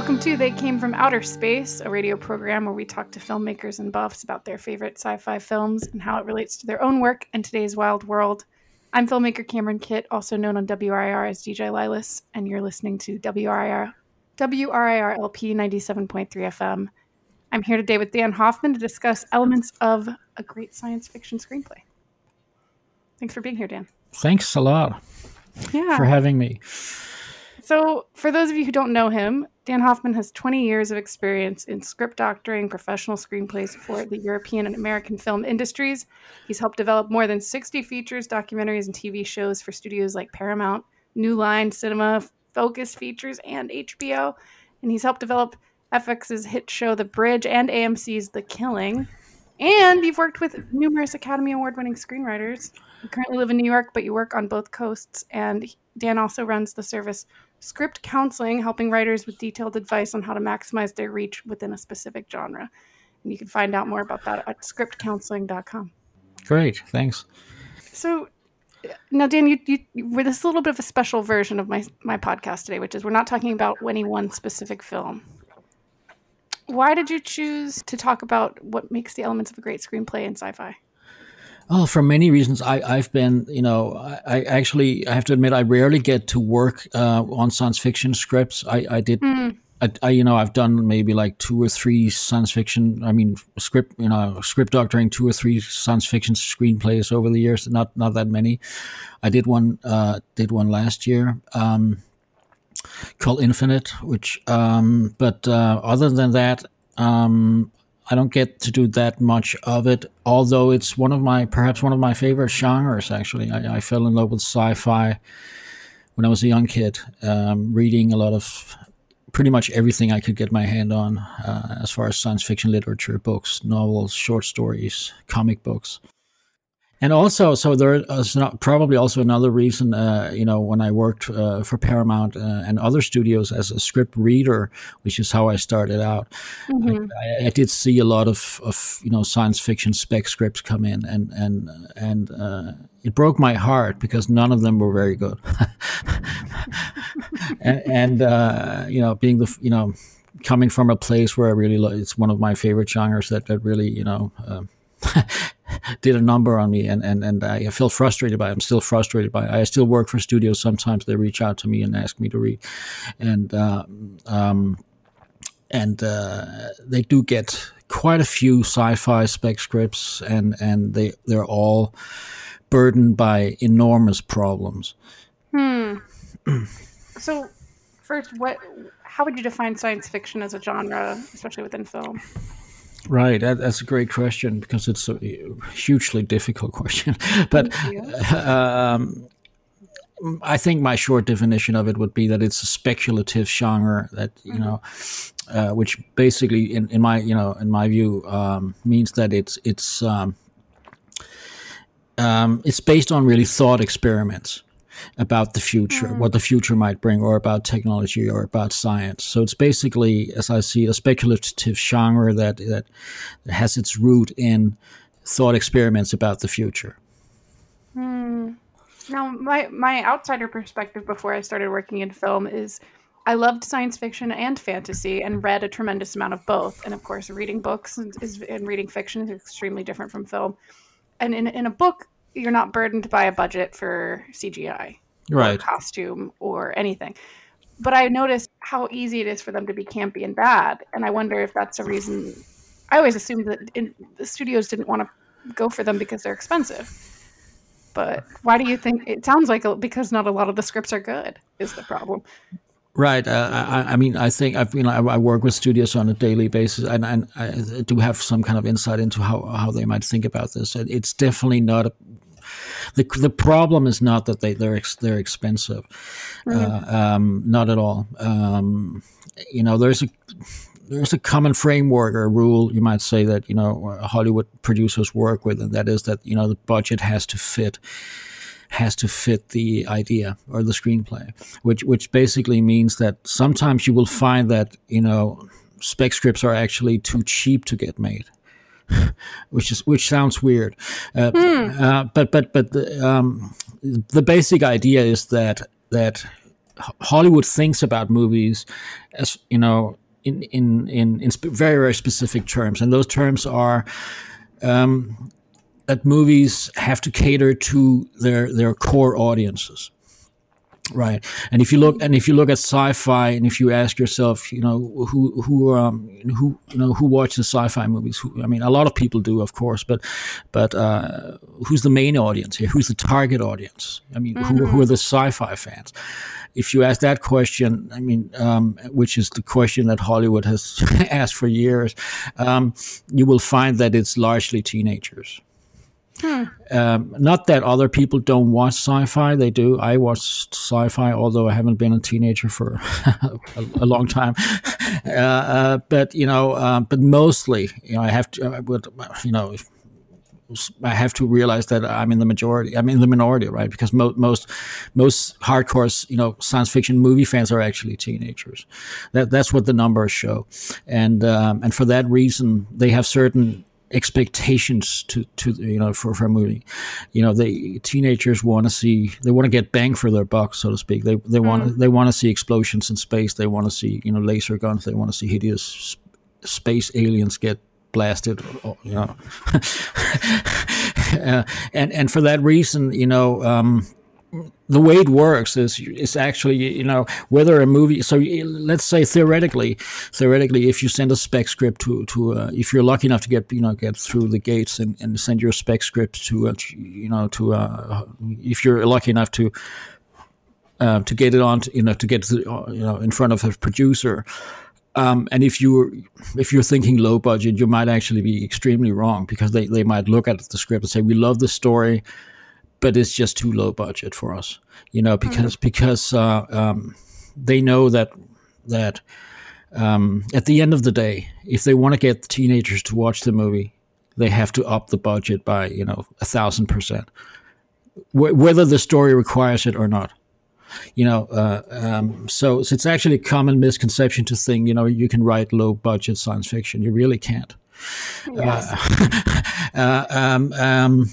Welcome to They Came from Outer Space, a radio program where we talk to filmmakers and buffs about their favorite sci fi films and how it relates to their own work in today's wild world. I'm filmmaker Cameron Kitt, also known on WRIR as DJ Lilas, and you're listening to WRIR, WRIR LP 97.3 FM. I'm here today with Dan Hoffman to discuss elements of a great science fiction screenplay. Thanks for being here, Dan. Thanks a lot Yeah. for having me. So, for those of you who don't know him, Dan Hoffman has 20 years of experience in script doctoring professional screenplays for the European and American film industries. He's helped develop more than 60 features, documentaries, and TV shows for studios like Paramount, New Line Cinema, Focus Features, and HBO. And he's helped develop FX's hit show The Bridge and AMC's The Killing. And you've worked with numerous Academy Award winning screenwriters. You currently live in New York, but you work on both coasts. And Dan also runs the service Script Counseling, helping writers with detailed advice on how to maximize their reach within a specific genre. And you can find out more about that at scriptcounseling.com. Great, thanks. So now, Dan, you, you, we're this little bit of a special version of my, my podcast today, which is we're not talking about any one specific film. Why did you choose to talk about what makes the elements of a great screenplay in sci-fi? Well, for many reasons, I, I've been, you know, I, I actually, I have to admit, I rarely get to work uh, on science fiction scripts. I, I did, Mm. I, I, you know, I've done maybe like two or three science fiction. I mean, script, you know, script doctoring two or three science fiction screenplays over the years. Not not that many. I did one, uh, did one last year. Um, called Infinite, which, um, but uh, other than that, um, I don't get to do that much of it. Although it's one of my, perhaps one of my favorite genres. Actually, I, I fell in love with sci-fi when I was a young kid, um, reading a lot of pretty much everything I could get my hand on, uh, as far as science fiction literature, books, novels, short stories, comic books. And also, so there is not, probably also another reason, uh, you know, when I worked uh, for Paramount uh, and other studios as a script reader, which is how I started out. Mhm. I, I did see a lot of, of you know science fiction spec scripts come in, and and and uh, it broke my heart because none of them were very good. and and uh, you know, being the you know coming from a place where I really lo- it's one of my favorite genres that that really you know. Did a number on me and, and, and I feel frustrated by it. I'm still frustrated by it. I still work for studios. Sometimes they reach out to me and ask me to read. And, uh, um, and uh, they do get quite a few sci-fi spec scripts and, and they, they're all burdened by enormous problems. Hmm. so, first, what? How would you define science fiction as a genre, especially within film? Right, that, that's a great question because it's a hugely difficult question. But um, I think my short definition of it would be that it's a speculative genre that you know, uh, which basically, in, in my you know, in my view, um, means that it's it's um, um, it's based on really thought experiments about the future, what the future might bring, or about technology, or about science. So it's basically, as I see it, a speculative genre that that has its root in thought experiments about the future. Hmm. Now, my my outsider perspective before I started working in film is, I loved science fiction and fantasy, and read a tremendous amount of both. And of course, reading books is and reading fiction is extremely different from film. And in in a book, you're not burdened by a budget for CGI, or costume, or anything. But I noticed how easy it is for them to be campy and bad, and I wonder if that's a reason. I always assumed that in, the studios didn't want to go for them because they're expensive. But why do you think it sounds like because not a lot of the scripts are good is the problem? Right. Uh, I, I mean, I think I've you know I, I work with studios on a daily basis, and, and I do have some kind of insight into how, how they might think about this. It's definitely not a, the the problem is not that they they're ex, they're expensive, uh, um, not at all. Um, you know, there's a there's a common framework or rule you might say that you know Hollywood producers work with, and that is that you know the budget has to fit has to fit the idea or the screenplay, which which basically means that sometimes you will find that you know spec scripts are actually too cheap to get made. which is which sounds weird, uh, uh, but but but the, um, the basic idea is that that Hollywood thinks about movies as you know in in in, in very very specific terms, and those terms are. Um, that movies have to cater to their their core audiences right. And if you look and if you look at sci-fi and if you ask yourself you know who who um who you know who watches sci-fi movies? Who, i mean a lot of people do of course but but uh, who's the main audience here? Who's the target audience? I mean mm-hmm. who, who are the sci-fi fans? If you ask that question i mean um, which is the question that hollywood has asked for years um, you will find that it's largely teenagers Hmm. Um, not that other people don't watch sci-fi; they do. I watch sci-fi, although I haven't been a teenager for a, a, long time. Uh, uh, but you know, uh, but mostly, you know, I have to. I would, you know. I have to realize that I'm in the majority. I'm in the minority, right? Because mo- most most hardcore, you know, science fiction movie fans are actually teenagers. That that's what the numbers show, and um, and for that reason, they have certain expectations to, to you know for, for a movie. You know the teenagers want to see they want to get bang for their buck so to speak. They they want mm. they want to see explosions in space. They want to see you know laser guns. They want to see hideous space aliens get blasted you know. Uh, and and for that reason you know um, the way it works is is actually you know whether a movie so let's say theoretically theoretically if you send a spec script to to uh, if you're lucky enough to get you know get through the gates and, and send your spec script to uh, you know to uh, if you're lucky enough to uh, to get it on to, you know to get to, uh, you know in front of a producer um, and if you if you're thinking low budget, you might actually be extremely wrong because they, they might look at the script and say, "We love the story, but it's just too low budget for us, you know, because mm-hmm. because uh, um, they know that that um, at the end of the day, if they want to get the teenagers to watch the movie, they have to up the budget by you know a thousand percent, whether the story requires it or not. You know, uh, um, so, so, it's actually a common misconception to think you know you can write low budget science fiction. You really can't. Yes. Uh, uh um, um,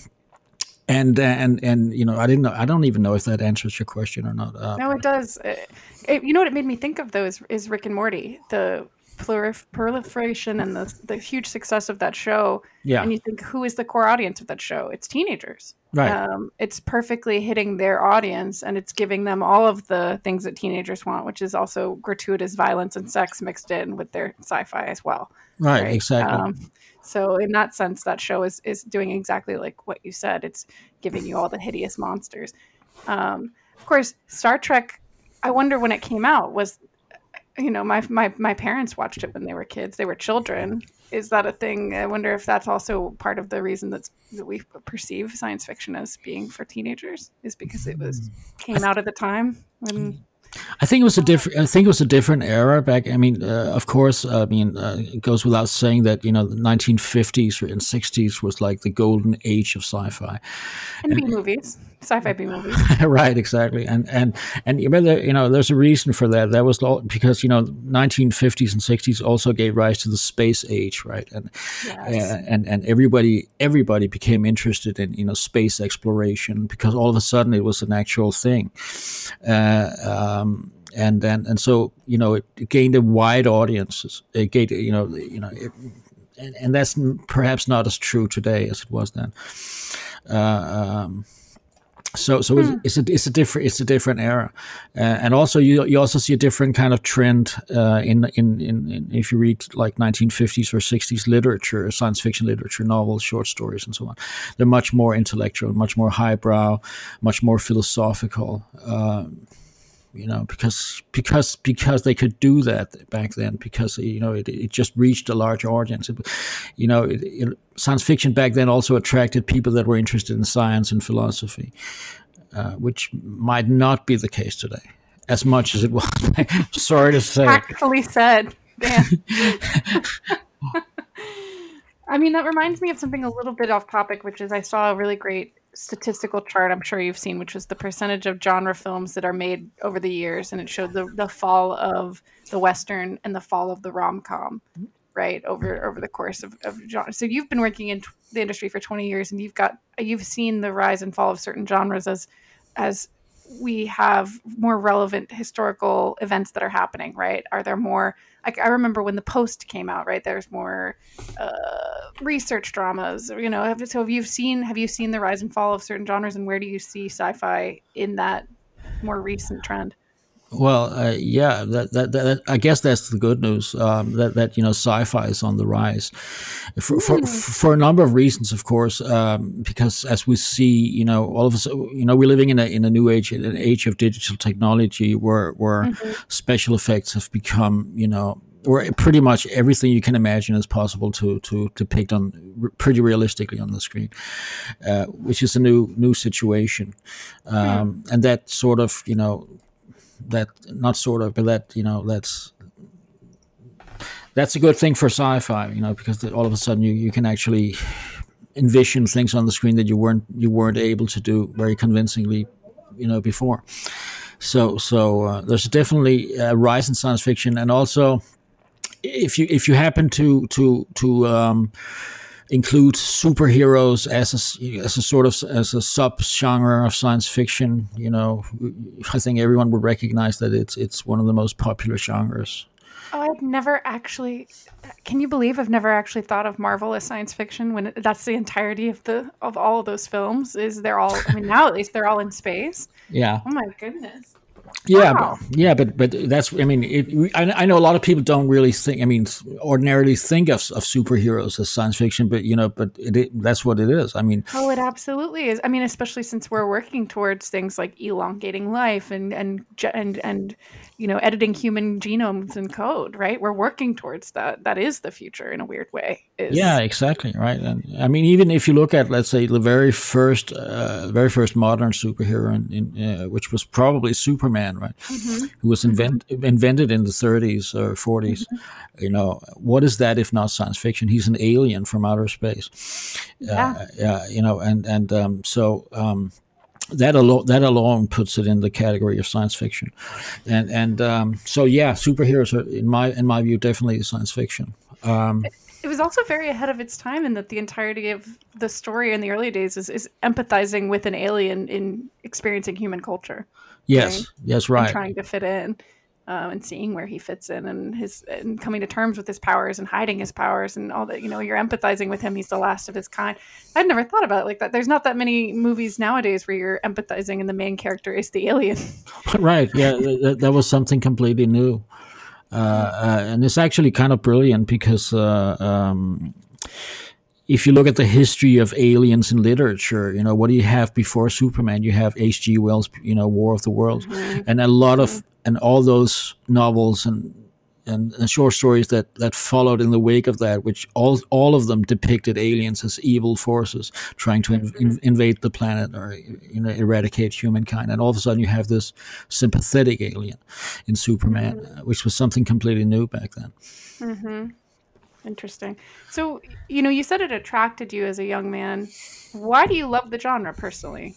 and and and you know i didn't know i don't even know if that answers your question or not uh, no it does. It, it, you know what it made me think of though is, is rick and morty the proliferation and the, the huge success of that show. Yeah. And you think who is the core audience of that show? It's teenagers. Right. Um, it's perfectly hitting their audience and it's giving them all of the things that teenagers want which is also gratuitous violence and sex mixed in with their sci-fi as well. Right, right? exactly. Um, so in that sense, that show is is doing exactly like what you said. It's giving you all the hideous monsters. Um, of course, Star Trek. I wonder when it came out was, you know, my my my parents watched it when they were kids. They were children. Is that a thing? I wonder if that's also part of the reason that's that we perceive science fiction as being for teenagers is because it was came out at the time when I think it was a different. I think it was a different era back. I mean, uh, of course, I mean, uh, it goes without saying that you know the 1950s and 60s was like the golden age of sci-fi and, and B movies, sci-fi B movies. right, exactly. And and and you know, you know, there's a reason for that. That was because you know, 1950s and 60s also gave rise to the space age, right? And yes. and and everybody everybody became interested in you know space exploration because all of a sudden it was an actual thing. Uh, um, and and and so you know it, it, gained a wide audience. It gained you know you know, it, and, and, that's perhaps not as true today as it was then. Uh, um, so so hmm. it's, a it's a different it's a different era, uh, and also you you also see a different kind of trend uh, in, in, in in if you read like 1950s or 60s literature, science fiction literature, novels, short stories, and so on. They're much more intellectual, much more highbrow, much more philosophical. Um, you know, because because because they could do that back then, because you know it, it just reached a large audience. It, you know, it, it, science fiction back then also attracted people that were interested in science and philosophy, uh, which might not be the case today, as much as it was. Sorry to say. Tactfully said. I mean, that reminds me of something a little bit off topic, which is I saw a really great statistical chart I'm sure you've seen, which was the percentage of genre films that are made over the years, and it showed the the fall of the western and the fall of the rom com, right over over the course of, of genre. So you've been working in the industry for 20 years, and you've got you've seen the rise and fall of certain genres as as we have more relevant historical events that are happening, right? Are there more? Like I remember when the Post came out, right? There's more uh, research dramas. You know, so have you seen have you seen the rise and fall of certain genres, and where do you see sci-fi in that more recent trend? Well, uh, yeah, that, that, that, I guess that's the good news. Um, that that you know, sci-fi is on the rise, for, for, for a number of reasons, of course. Um, because as we see, you know, all of us, you know, we're living in a in a new age, an age of digital technology, where where mm-hmm. special effects have become, you know, where pretty much everything you can imagine is possible to to depict on pretty realistically on the screen, uh, which is a new new situation, um, and that sort of you know that not sort of, but that you know that's that's a good thing for sci-fi, you know, because all of a sudden you, you can actually envision things on the screen that you weren't you weren't able to do very convincingly, you know, before. So so uh, there's definitely a rise in science fiction, and also if you if you happen to to to um, include superheroes as a, as a sort of as a sub genre of science fiction. You know, I think everyone would recognize that it's it's one of the most popular genres. Oh, I've never actually. Can you believe I've never actually thought of Marvel as science fiction when it, that's the entirety of the of all of those films? Is they're all? I mean, now at least they're all in space. Yeah. Oh my goodness. Yeah, wow. but, yeah, but but that's I mean, it, I, I know a lot of people don't really think. I mean, ordinarily think of, of superheroes as science fiction, but you know, but it, it, that's what it is. I mean, oh, it absolutely is. I mean, especially since we're working towards things like elongating life and and and and you know, editing human genomes and code, right? We're working towards that. That is the future in a weird way. Is... Yeah, exactly, right. And I mean, even if you look at, let's say, the very first, uh, very first modern superhero, in, in uh, which was probably Superman, right? Mm-hmm. Who was invent- mm-hmm. invented in the 30s or 40s. Mm-hmm. You know, what is that if not science fiction? He's an alien from outer space. Yeah. Uh, yeah, you know, and and um, so. Um, that alone that alone puts it in the category of science fiction, and and um, so yeah, superheroes are in my in my view definitely science fiction. Um, it was also very ahead of its time in that the entirety of the story in the early days is, is empathizing with an alien in experiencing human culture. Yes, right? yes, right. And trying to fit in um, and seeing where he fits in and his and coming to terms with his powers and hiding his powers and all that. You know, you're empathizing with him. He's the last of his kind. I'd never thought about it like that. There's not that many movies nowadays where you're empathizing and the main character is the alien. right. Yeah, that, that, was something completely new, uh, uh, and it's actually kind of brilliant because. Uh, um, if you look at the history of aliens in literature, you know, what do you have before Superman? You have H.G. Wells, you know, War of the Worlds, mm-hmm. and a lot of mm-hmm and all those novels and, and, and short stories that, that followed in the wake of that, which all all of them depicted aliens as evil forces trying to in, in, invade the planet or you know eradicate humankind, and all of a sudden you have this sympathetic alien in Superman, mm-hmm. which was something completely new back then. Mm-hmm. Interesting. So you know, you said it attracted you as a young man. Why do you love the genre personally?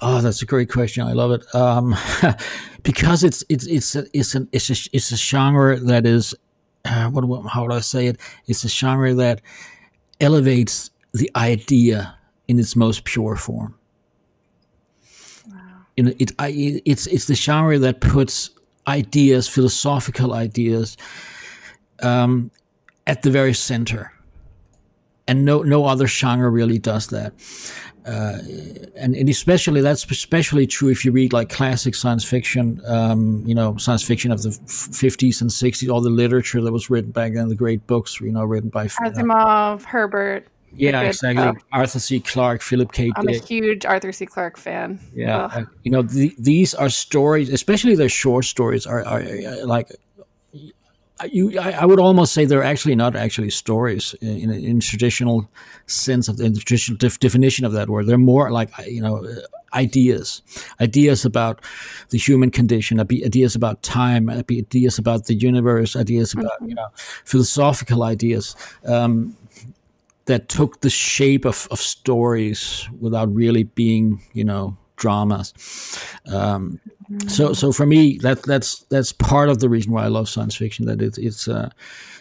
Oh, that's a great question. I love it um, because it's it's it's a, it's an it's a, it's a genre that is uh, what how do I say it? It's a genre that elevates the idea in its most pure form. Wow. In it, I, it's it's the genre that puts ideas, philosophical ideas, um, at the very center and no no other genre really does that. Uh, and, and, especially that's especially true if you read like classic science fiction, um, you know, science fiction of the 50s and 60s, all the literature that was written back then, the great books, you know, written by Asimov, uh, Herbert. Yeah, exactly. Stuff. Arthur C. Clarke, Philip K. I'm Dick. a huge Arthur C. Clarke fan. Yeah, uh, you know, the, these are stories, especially their short stories, are, are, are like you, I, I, would almost say they're actually not actually stories in, in traditional sense of the traditional def- definition of that word. They're more like you know uh, ideas, ideas about the human condition, ideas about time, ideas about the universe, ideas about mm-hmm. you know philosophical ideas um, that took the shape of, of stories without really being you know dramas. Um, so so for me that that's that's part of the reason why I love science fiction that it, it's a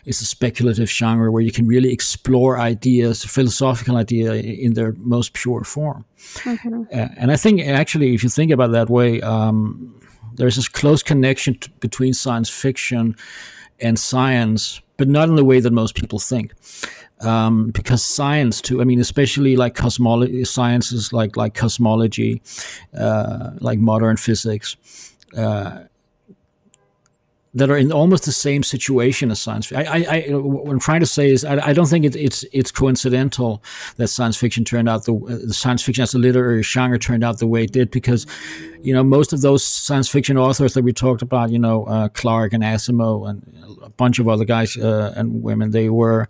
it's a speculative genre where you can really explore ideas philosophical idea in their most pure form mm-hmm. uh, and I think actually if you think about that way um, there's this close connection t- between science fiction and science but not in the way that most people think um, because science too. I mean, especially like cosmology, sciences like like cosmology, uh, like modern physics. Uh, that are in almost the same situation as science fiction. I, I, what I'm trying to say is, I, I don't think it, it's it's coincidental that science fiction turned out the, the science fiction as a literary genre turned out the way it did, because, you know, most of those science fiction authors that we talked about, you know, uh, Clarke and Asimov and a bunch of other guys uh, and women, they were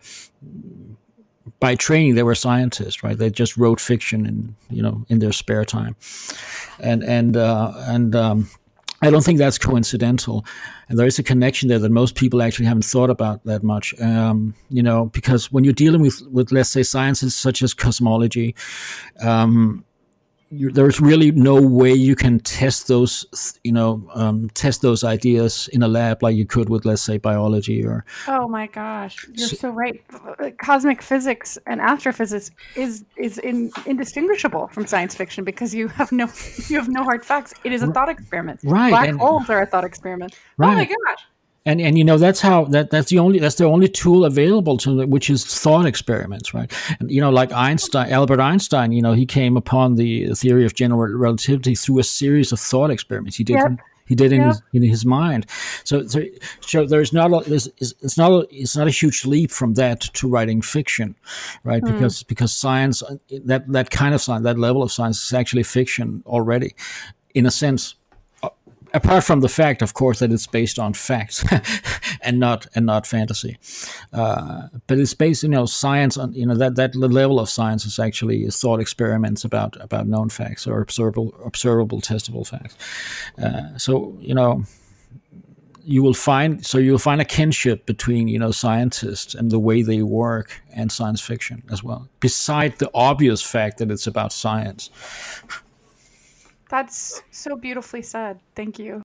by training they were scientists, right? They just wrote fiction in you know in their spare time, and and uh, and um, I don't think that's coincidental. And there is a connection there that most people actually haven't thought about that much. Um, you know, because when you're dealing with, with let's say sciences such as cosmology, um, you, there's really no way you can test those, you know, um, test those ideas in a lab like you could with, let's say, biology or. Oh my gosh, you're so, so right. Cosmic physics and astrophysics is is in, indistinguishable from science fiction because you have no you have no hard facts. It is a thought experiment. Right. Black and, holes are a thought experiment. Right. Oh my gosh and and you know that's how that that's the only that's the only tool available to them which is thought experiments right and you know like einstein albert einstein you know he came upon the theory of general relativity through a series of thought experiments he did yep. he did in, yep. his, in his mind so, so so there's not a, there's, it's not a, it's not a huge leap from that to writing fiction right hmm. because because science that that kind of science that level of science is actually fiction already in a sense apart from the fact, of course, that it's based on facts and not and not fantasy. Uh, but it's based, you know, science on you know that that level of science is actually thought experiments about about known facts or observable observable testable facts. Uh, so you know. You will find so you'll find a kinship between you know scientists and the way they work and science fiction as well. Beside the obvious fact that it's about science. That's so beautifully said. Thank you.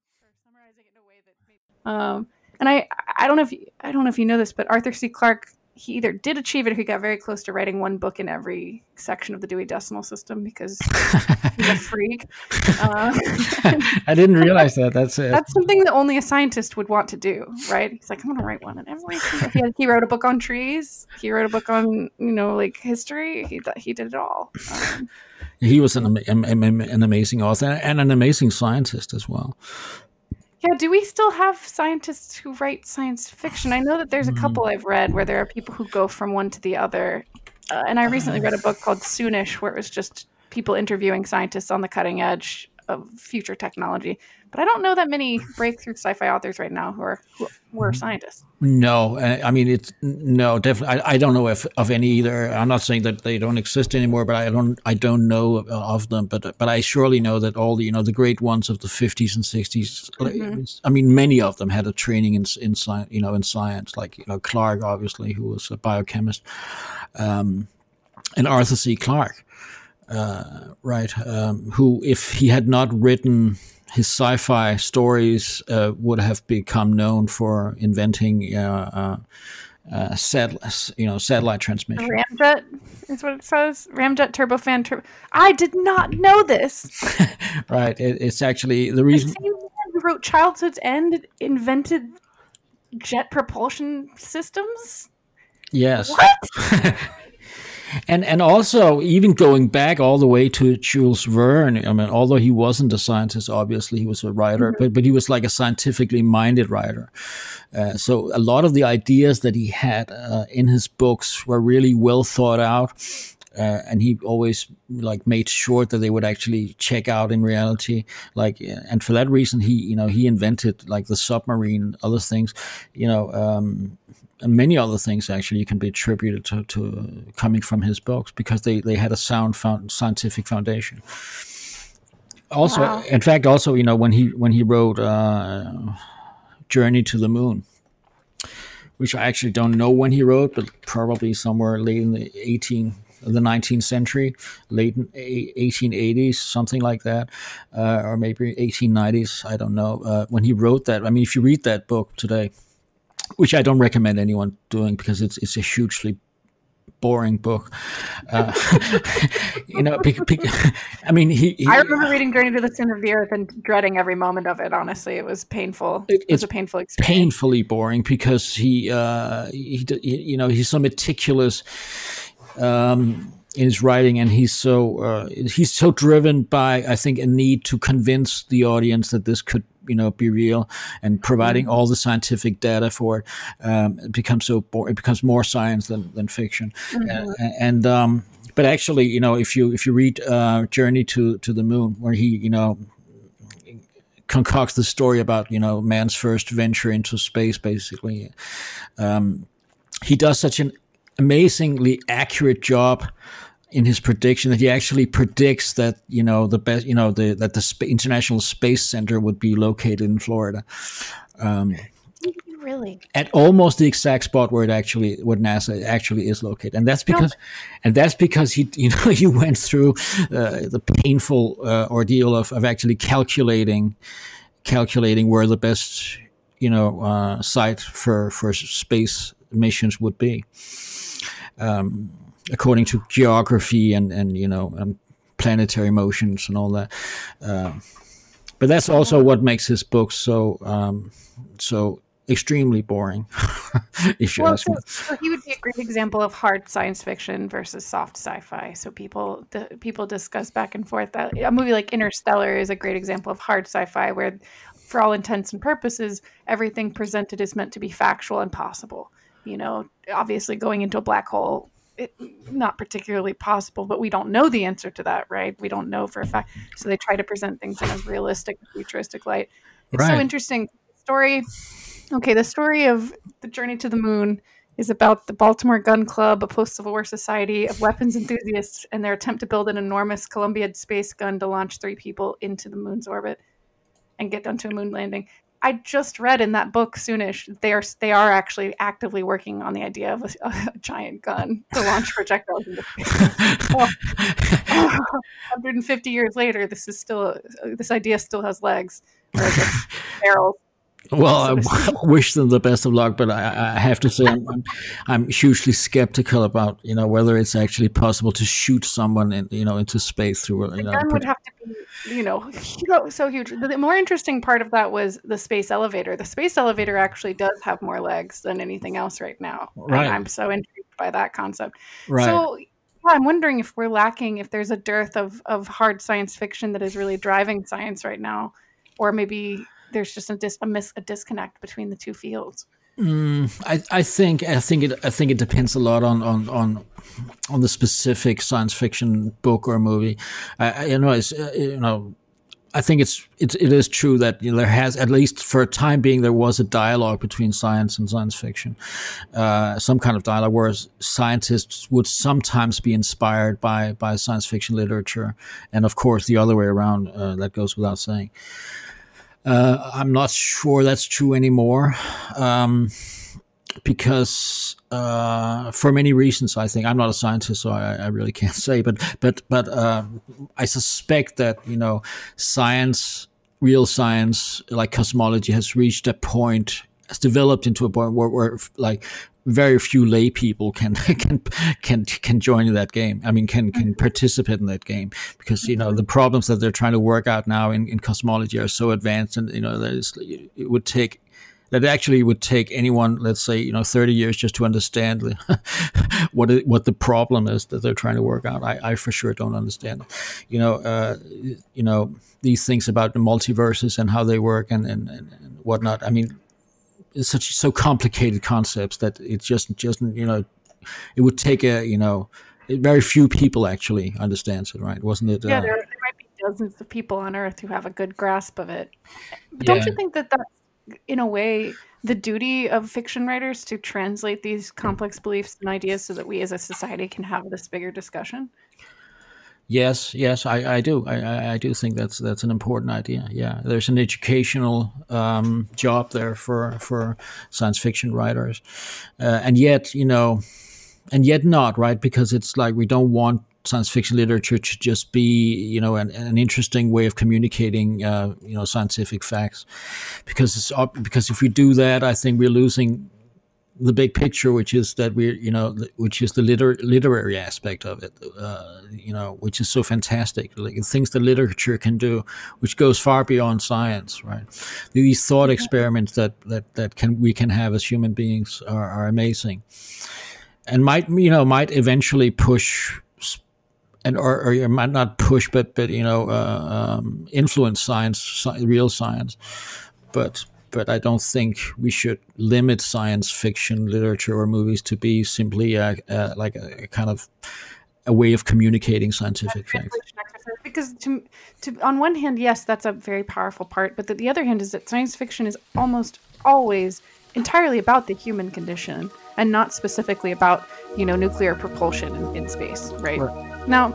Um, and I, I don't know if you, I don't know if you know this, but Arthur C. Clarke he either did achieve it or he got very close to writing one book in every section of the Dewey Decimal System because he's a freak. Uh, I didn't realize that. That's it. That's something that only a scientist would want to do, right? He's like, I'm going to write one in every. He, had, he wrote a book on trees. He wrote a book on you know like history. He he did it all. Um, he was an, an amazing author and an amazing scientist as well. Yeah, do we still have scientists who write science fiction? I know that there's a mm-hmm. couple I've read where there are people who go from one to the other. Uh, and I recently read a book called Soonish where it was just people interviewing scientists on the cutting edge of future technology. But I don't know that many breakthrough sci-fi authors right now who are who were scientists. No, I mean it's no, definitely. I, I don't know if of any either. I'm not saying that they don't exist anymore, but I don't I don't know of them. But but I surely know that all the you know the great ones of the 50s and 60s. Mm-hmm. I mean, many of them had a training in in science, you know, in science, like you know Clarke, obviously, who was a biochemist, um, and Arthur C. Clarke. Uh, right, um, who, if he had not written his sci-fi stories uh, would have become known for inventing uh, uh, uh satellite, you know, satellite transmission. Ramjet is what it says. Ramjet turbofan. Tur- I did not know this. right. It, it's actually the reason. The same man who wrote Childhood's End invented jet propulsion systems. Yes. What? and and also even going back all the way to Jules Verne. I mean, although he wasn't a scientist, obviously he was a writer, mm-hmm. but but he was like a scientifically minded writer. Uh, so a lot of the ideas that he had uh, in his books were really well thought out. Uh, and he always like made sure that they would actually check out in reality like and for that reason he you know he invented like the submarine other things you know um, and many other things actually can be attributed to, to coming from his books because they, they had a sound found, scientific foundation. Also, wow. in fact, also you know when he when he wrote uh, Journey to the Moon, which I actually don't know when he wrote, but probably somewhere late in the eighteen the 19th century, late 1880s, something like that, uh, or maybe 1890s. I don't know. Uh, when he wrote that, I mean, if you read that book today, which I don't recommend anyone doing because it's it's a hugely boring book. Uh, you know, be, be, I mean, he, he, I remember reading Journey to the Center of the Earth and dreading every moment of it. Honestly, it was painful. It, it was a painful experience. Painfully boring because he, uh, he, you know, he's so meticulous. Um, in his writing, and he's so uh, he's so driven by I think a need to convince the audience that this could you know be real and providing mm-hmm. all the scientific data for it um, it becomes so bo- it becomes more science than, than fiction mm-hmm. uh, and um, but actually you know if you if you read uh, journey to to the moon where he you know concocts the story about you know man's first venture into space basically um, he does such an amazingly accurate job in his prediction that he actually predicts that you know the best you know the that the Sp- international space center would be located in Florida. Um, really at almost the exact spot where it actually where NASA actually is located, and that's because no. and that's because he you know he went through uh, the painful uh, ordeal of, of actually calculating calculating where the best you know uh, site for for space missions would be. Um, according to geography and and you know and planetary motions and all that. Uh, but that's also what makes his books so um, so extremely boring. if you well, ask so, me, so he would be a great example of hard science fiction versus soft sci-fi. So people the, people discuss back and forth that a movie like Interstellar is a great example of hard sci-fi, where for all intents and purposes, everything presented is meant to be factual and possible. You know, obviously going into a black hole it, not particularly possible, but we don't know the answer to that, right? We don't know for a fact. So they try to present things in a realistic, futuristic light. It's right. so interesting. Story. Okay, the story of the journey to the moon is about the Baltimore Gun Club, a post-Civil War society of weapons enthusiasts, and their attempt to build an enormous Columbiad space gun to launch three people into the moon's orbit and get onto a moon landing. I just read in that book soonish they are they are actually actively working on the idea of a, a giant gun to launch projectiles into space. 150 years later, this is still this idea still has legs. barrels well, I wish them the best of luck, but I, I have to say I'm, I'm, I'm, hugely skeptical about you know whether it's actually possible to shoot someone in, you know into space through. You know, gun would have to you know so huge. The more interesting part of that was the space elevator. The space elevator actually does have more legs than anything else right now. Right. And I'm so intrigued by that concept. Right. So yeah, I'm wondering if we're lacking, if there's a dearth of of hard science fiction that is really driving science right now, or maybe there's just a, dis- a, mis- a disconnect between the two fields. Mm, I, I think I think it I think it depends a lot on on on, on the specific science fiction book or movie. I, I you know it's uh, you know I think it's it, it is true that you know, there has at least for a time being there was a dialogue between science and science fiction, uh, some kind of dialogue where scientists would sometimes be inspired by by science fiction literature, and of course the other way around uh, that goes without saying. Uh, I'm not sure that's true anymore. Um, because uh, for many reasons, I think I'm not a scientist, so I, I really can't say. But but but uh, I suspect that you know science, real science like cosmology, has reached a point, has developed into a point where, where like very few lay people can can can can join that game. I mean, can can mm-hmm. participate in that game because you know the problems that they're trying to work out now in, in cosmology are so advanced, and you know it would take that actually would take anyone, let's say, you know, 30 years just to understand what it, what the problem is that they're trying to work out. I, I for sure don't understand. You know, uh, you know these things about the multiverses and how they work and, and, and whatnot. I mean, such so complicated concepts that it just just you know it would take a you know very few people actually understands it right? Wasn't it yeah uh, there, there, might be dozens of people on earth who have a good grasp of it. But yeah. don't you think that that's in a way the duty of fiction writers to translate these complex beliefs and ideas so that we as a society can have this bigger discussion Yes, yes, I, I do. I, I do think that's that's an important idea. Yeah, there's an educational um, job there for for science fiction writers, uh, and yet you know, and yet not right because it's like we don't want science fiction literature to just be you know an, an interesting way of communicating uh, you know scientific facts because it's because if we do that I think we're losing the big picture, which is that we're, you know, which is the liter- literary aspect of it, uh, you know, which is so fantastic. Like things that literature can do, which goes far beyond science, right? These thought experiments that that that can we can have as human beings are, are amazing, and might you know might eventually push and or, or might not push, but but you know uh, um, influence science, real science, but but I don't think we should limit science fiction literature or movies to be simply a, a, like a, a, kind of a way of communicating scientific facts. Because to, to on one hand, yes, that's a very powerful part, but the, the other hand is that science fiction is almost always entirely about the human condition and not specifically about you know nuclear propulsion in, in space, right? right? Now,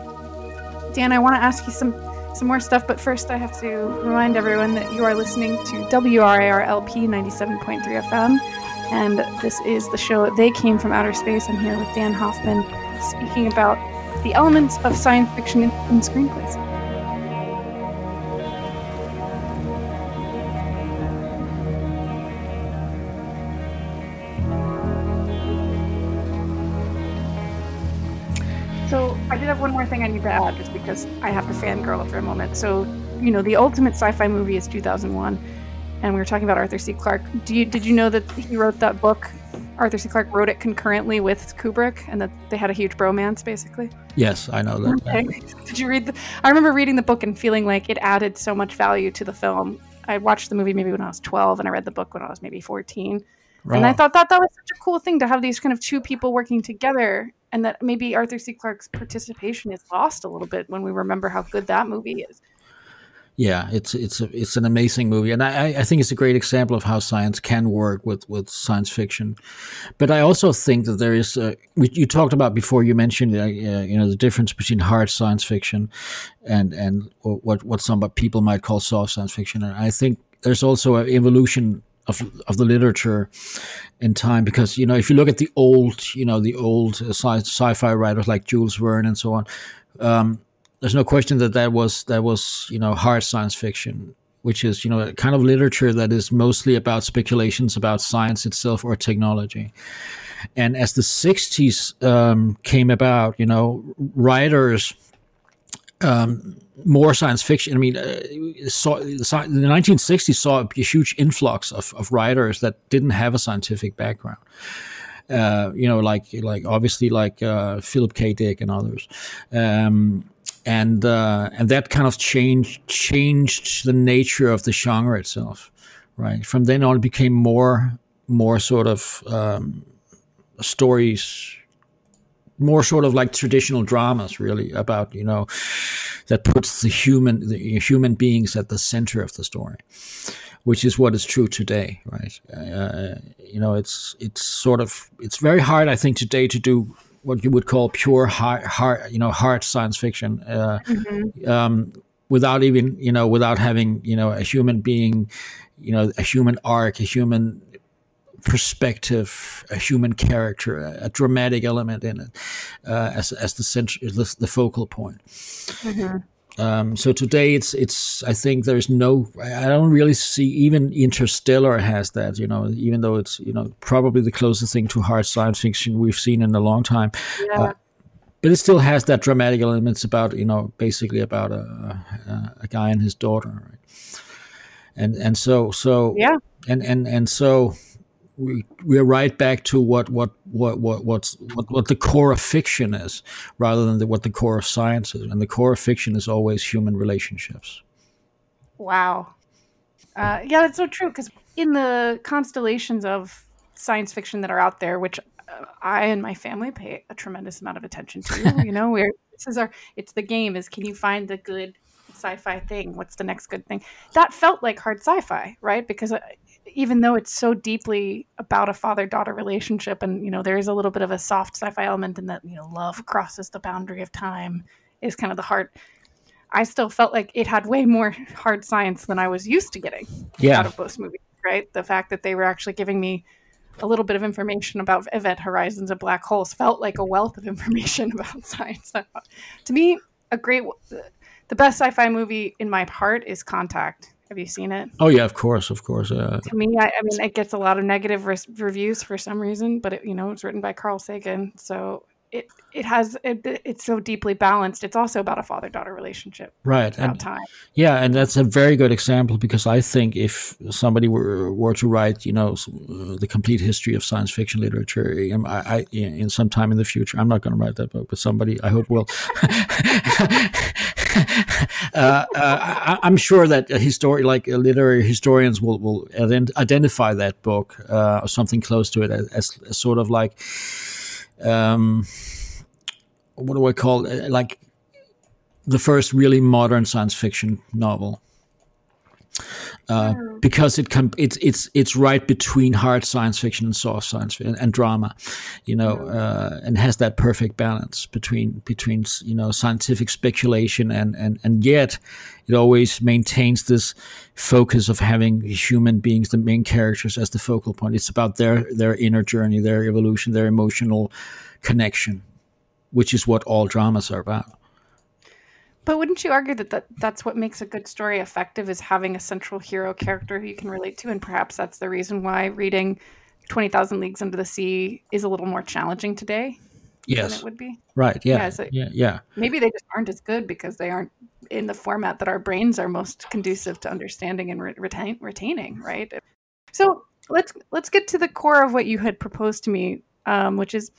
Dan, I want to ask you some some more stuff, but first I have to remind everyone that you are listening to WRIRLP 97.3 FM, and this is the show They Came from Outer Space. I'm here with Dan Hoffman speaking about the elements of science fiction in screenplays. More thing I need to add, just because I have to fangirl for a moment. So, you know, the ultimate sci-fi movie is 2001, and we were talking about Arthur C. Clarke. Do you did you know that he wrote that book? Arthur C. Clarke wrote it concurrently with Kubrick, and that they had a huge bromance, basically. Yes, I know that. Okay. Did you read the? I remember reading the book and feeling like it added so much value to the film. I watched the movie maybe when I was 12, and I read the book when I was maybe 14. Right. And I thought that that was such a cool thing to have these kind of two people working together and that maybe Arthur C. Clarke's participation is lost a little bit when we remember how good that movie is. Yeah, it's it's a, it's an amazing movie, and I, I think it's a great example of how science can work with, with science fiction. But I also think that there is a, you talked about before. You mentioned uh, you know the difference between hard science fiction and and what what some people might call soft science fiction. And I think there's also an evolution of of the literature in time because you know if you look at the old you know the old sci- sci-fi writers like Jules Verne and so on um, there's no question that that was that was you know hard science fiction which is you know a kind of literature that is mostly about speculations about science itself or technology. And as the 60s um, came about you know writers um, more science fiction. I mean, uh, saw, the 1960s saw a huge influx of, of writers that didn't have a scientific background. Uh, you know, like like obviously like uh, Philip K. Dick and others, um, and uh, and that kind of changed changed the nature of the genre itself. Right from then on, it became more more sort of um, stories more sort of like traditional dramas, really about you know that puts the human the human beings at the center of the story, which is what is true today, right? Uh, you know, it's it's sort of it's very hard, I think, today to do what you would call pure hard, hard you know, hard science fiction. Uh, mm-hmm. um, without even you know without having you know a human being you know a human arc a human perspective, a human character, a, a dramatic element in it uh, as as the center, the focal point. Mm-hmm. Um, so today it's it's I think there's no I don't really see even Interstellar has that you know even though it's you know probably the closest thing to hard science fiction we've seen in a long time. Yeah. Uh, but it still has that dramatic elements about you know basically about a, a, a guy and his daughter, right? and and so so yeah and and and so we we're right back to what what what what what's what, what the core of fiction is rather than the, what the core of science is. And the core of fiction is always human relationships. Wow. Uh, yeah that's so true because in the constellations of science fiction that are out there which uh, i and my family pay a tremendous amount of attention to you know where this is our it's the game is can you find the good sci-fi thing? What's the next good thing? That felt like hard sci-fi right? Because uh, even though it's so deeply about a father-daughter relationship and you know there is a little bit of a soft sci-fi element in that you know love crosses the boundary of time is kind of the heart i still felt like it had way more hard science than i was used to getting yeah. out of most movies right the fact that they were actually giving me a little bit of information about event horizons and black holes felt like a wealth of information about science. to me, a great, the best sci-fi movie in my heart is Contact. Have you seen it? Oh yeah, of course, of course. Uh, to me, I, I, mean, it gets a lot of negative re- reviews for some reason, but it, you know, it's written by Carl Sagan, so it it has it, it's so deeply balanced. It's also about a father daughter relationship, right? and time. Yeah, and that's a very good example because I think if somebody were were to write, you know, uh, the complete history of science fiction literature, I, I in some time in the future, I'm not going to write that book, but somebody I hope will. uh, uh, I, am sure that a like uh, literary historians will will identify that book uh, or something close to it as, as sort of like um, what do I call it? Like the first really modern science fiction novel. Uh, because it can it's it's it's right between hard science fiction and soft science and, and drama, you know, uh, and has that perfect balance between between you know scientific speculation and and and yet it always maintains this focus of having human beings, the main characters, as the focal point. It's about their their inner journey, their evolution, their emotional connection, which is what all dramas are about. But wouldn't you argue that, that that's what makes a good story effective is having a central hero character who you can relate to? And perhaps that's the reason why reading 20,000 Leagues Under the Sea is a little more challenging today yes. it would be. Right. Yeah. Yeah, so yeah. yeah. Maybe they just aren't as good because they aren't in the format that our brains are most conducive to understanding and re- retain, retaining, right? So let's let's get to the core of what you had proposed to me, um, which is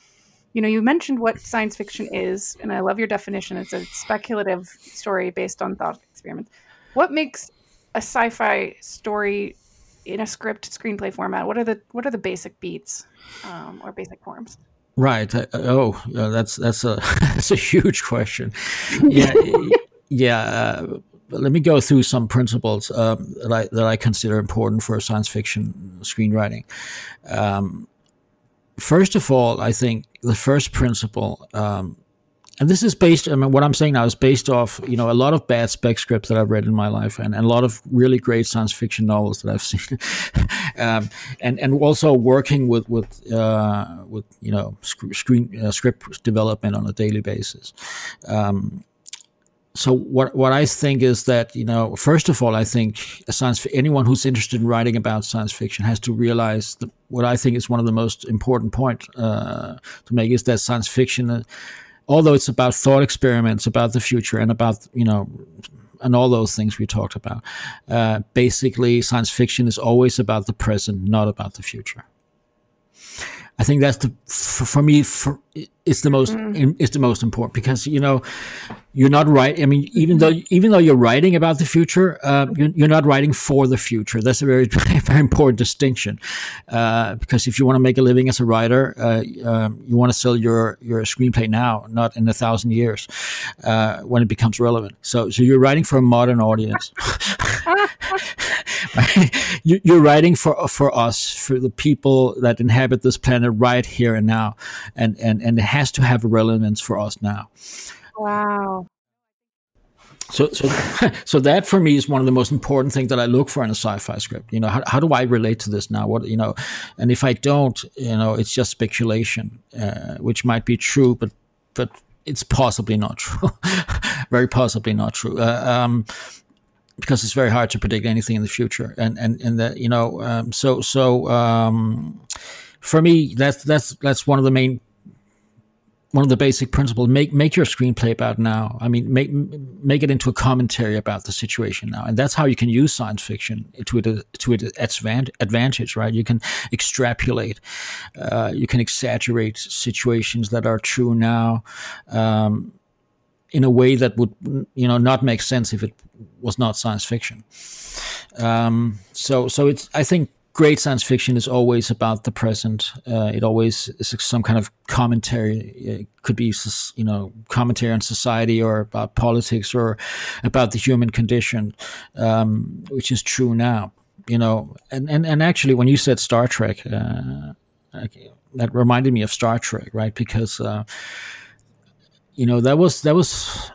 you know, you mentioned what science fiction is, and I love your definition. It's a speculative story based on thought experiments. What makes a sci-fi story in a script screenplay format? What are the what are the basic beats um, or basic forms? Right. Uh, oh, uh, that's that's a that's a huge question. Yeah, yeah. Uh, let me go through some principles um, that I that I consider important for science fiction screenwriting. Um, first of all, I think the first principle, um, and this is based. I mean, what I'm saying now is based off, you know, a lot of bad spec scripts that I've read in my life, and, and a lot of really great science fiction novels that I've seen, um, and and also working with with uh, with you know screen uh, script development on a daily basis. Um, so what what I think is that you know first of all I think science anyone who's interested in writing about science fiction has to realize that what I think is one of the most important point uh, to make is that science fiction, uh, although it's about thought experiments about the future and about you know and all those things we talked about, uh, basically science fiction is always about the present, not about the future. I think that's the for, for me for, it's the most mm. it's the most important because you know you're not right. I mean, even though even though you're writing about the future, uh, you're, you're, not writing for the future. That's a very very important distinction uh, because if you want to make a living as a writer, uh, um, you want to sell your your screenplay now, not in a thousand years uh, when it becomes relevant. So so you're writing for a modern audience. You're writing for for us, for the people that inhabit this planet right here and now, and and and it has to have relevance for us now. Wow. So, so, so that for me is one of the most important things that I look for in a sci-fi script. You know, how, how do I relate to this now? What you know, and if I don't, you know, it's just speculation, uh, which might be true, but but it's possibly not true. Very possibly not true. Uh, um, because it's very hard to predict anything in the future. And and and that you know, um, so so um, for me, that's that's that's one of the main one of the basic principles make make your screenplay about now. I mean make make it into a commentary about the situation now. And that's how you can use science fiction to it to its advantage right? You can extrapolate uh, you can exaggerate situations that are true now um, in a way that would you know not make sense if it was not science fiction. Um, so so it's I think great science fiction is always about the present. Uh, it always is some kind of commentary. It could be you know commentary on society or about politics or about the human condition, um, which is true now. You know, and, and, and actually, when you said Star Trek, uh, that reminded me of Star Trek, right? Because uh, you know that was that was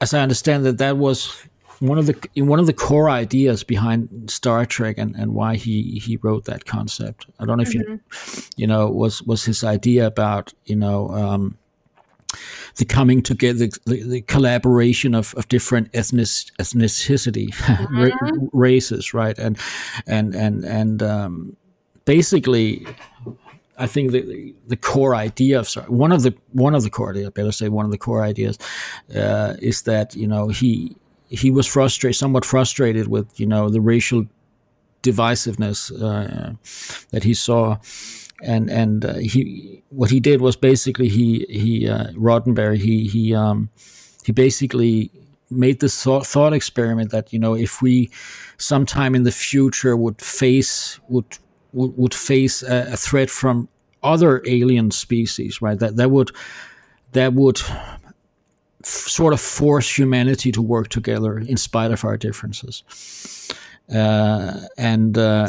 as i understand that that was one of the one of the core ideas behind Star Trek and, and why he, he wrote that concept. I don't know if mm-hmm. you you know was was his idea about you know um, the coming together, the, the collaboration of, of different ethnic ethnicity mm-hmm. races, right? And and and and um, basically, I think the the core idea of sorry, one of the one of the core ideas, better say one of the core ideas, uh, is that you know he he was frustrated, somewhat frustrated with you know the racial divisiveness uh, that he saw, and and uh, he what he did was basically he he uh, Roddenberry he he um, he basically made this thought, thought experiment that you know if we sometime in the future would face would would, would face a, a threat from other alien species right? That that would that would sort of force humanity to work together in spite of our differences. Uh, and uh,